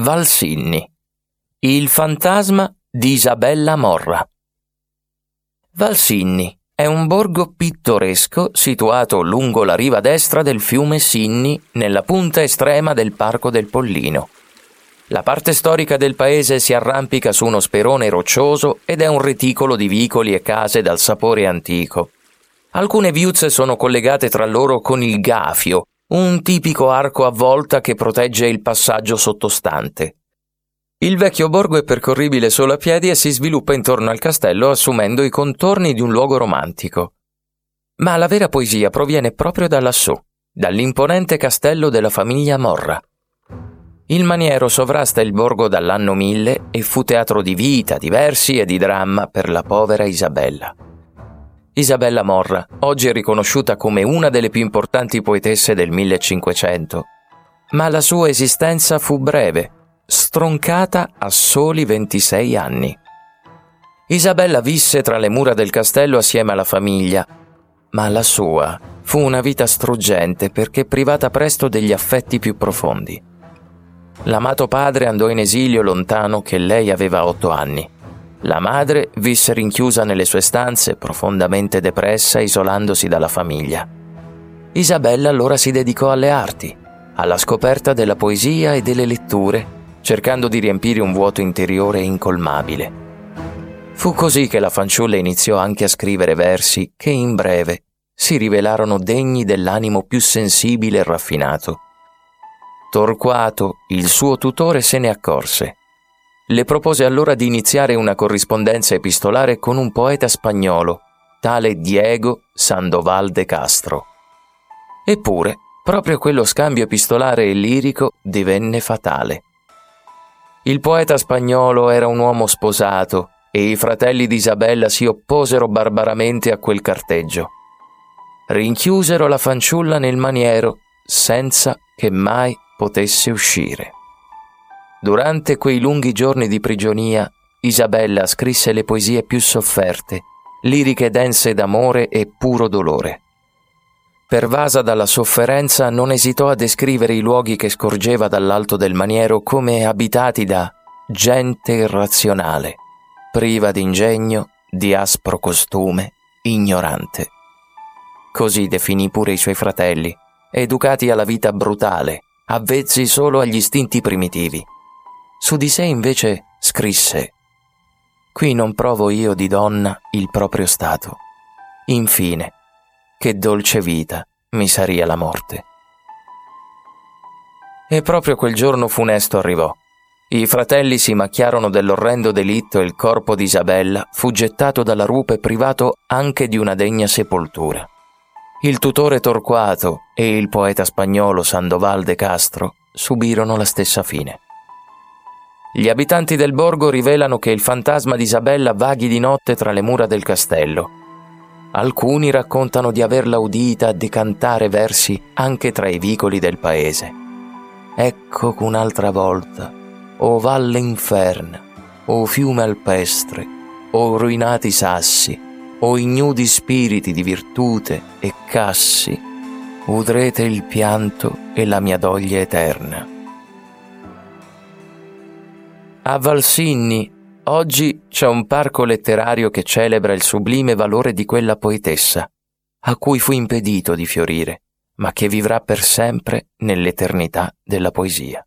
Valsinni. Il fantasma di Isabella Morra. Valsinni è un borgo pittoresco situato lungo la riva destra del fiume Sinni, nella punta estrema del Parco del Pollino. La parte storica del paese si arrampica su uno sperone roccioso ed è un reticolo di vicoli e case dal sapore antico. Alcune viuzze sono collegate tra loro con il gafio, un tipico arco a volta che protegge il passaggio sottostante. Il vecchio borgo è percorribile solo a piedi e si sviluppa intorno al castello assumendo i contorni di un luogo romantico. Ma la vera poesia proviene proprio da lassù, dall'imponente castello della famiglia Morra. Il maniero sovrasta il borgo dall'anno 1000 e fu teatro di vita, di versi e di dramma per la povera Isabella. Isabella Morra, oggi riconosciuta come una delle più importanti poetesse del 1500, ma la sua esistenza fu breve stroncata a soli 26 anni. Isabella visse tra le mura del castello assieme alla famiglia, ma la sua fu una vita struggente perché privata presto degli affetti più profondi. L'amato padre andò in esilio lontano che lei aveva otto anni. La madre visse rinchiusa nelle sue stanze, profondamente depressa, isolandosi dalla famiglia. Isabella allora si dedicò alle arti, alla scoperta della poesia e delle letture cercando di riempire un vuoto interiore incolmabile. Fu così che la fanciulla iniziò anche a scrivere versi che in breve si rivelarono degni dell'animo più sensibile e raffinato. Torquato, il suo tutore, se ne accorse. Le propose allora di iniziare una corrispondenza epistolare con un poeta spagnolo, tale Diego Sandoval de Castro. Eppure, proprio quello scambio epistolare e lirico divenne fatale. Il poeta spagnolo era un uomo sposato e i fratelli di Isabella si opposero barbaramente a quel carteggio. Rinchiusero la fanciulla nel maniero senza che mai potesse uscire. Durante quei lunghi giorni di prigionia, Isabella scrisse le poesie più sofferte, liriche dense d'amore e puro dolore. Pervasa dalla sofferenza, non esitò a descrivere i luoghi che scorgeva dall'alto del maniero come abitati da gente irrazionale, priva d'ingegno, di aspro costume, ignorante. Così definì pure i suoi fratelli, educati alla vita brutale, avvezzi solo agli istinti primitivi. Su di sé invece scrisse Qui non provo io di donna il proprio stato. Infine, che dolce vita mi saria la morte. E proprio quel giorno funesto arrivò. I fratelli si macchiarono dell'orrendo delitto e il corpo di Isabella fu gettato dalla rupe privato anche di una degna sepoltura. Il tutore Torquato e il poeta spagnolo Sandoval de Castro subirono la stessa fine. Gli abitanti del borgo rivelano che il fantasma di Isabella vaghi di notte tra le mura del castello Alcuni raccontano di averla udita decantare versi anche tra i vicoli del paese. Ecco un'altra volta, o valle inferna, o fiume alpestre, o ruinati sassi, o ignudi spiriti di virtute e cassi, udrete il pianto e la mia doglia eterna. A Valsinni Oggi c'è un parco letterario che celebra il sublime valore di quella poetessa, a cui fu impedito di fiorire, ma che vivrà per sempre nell'eternità della poesia.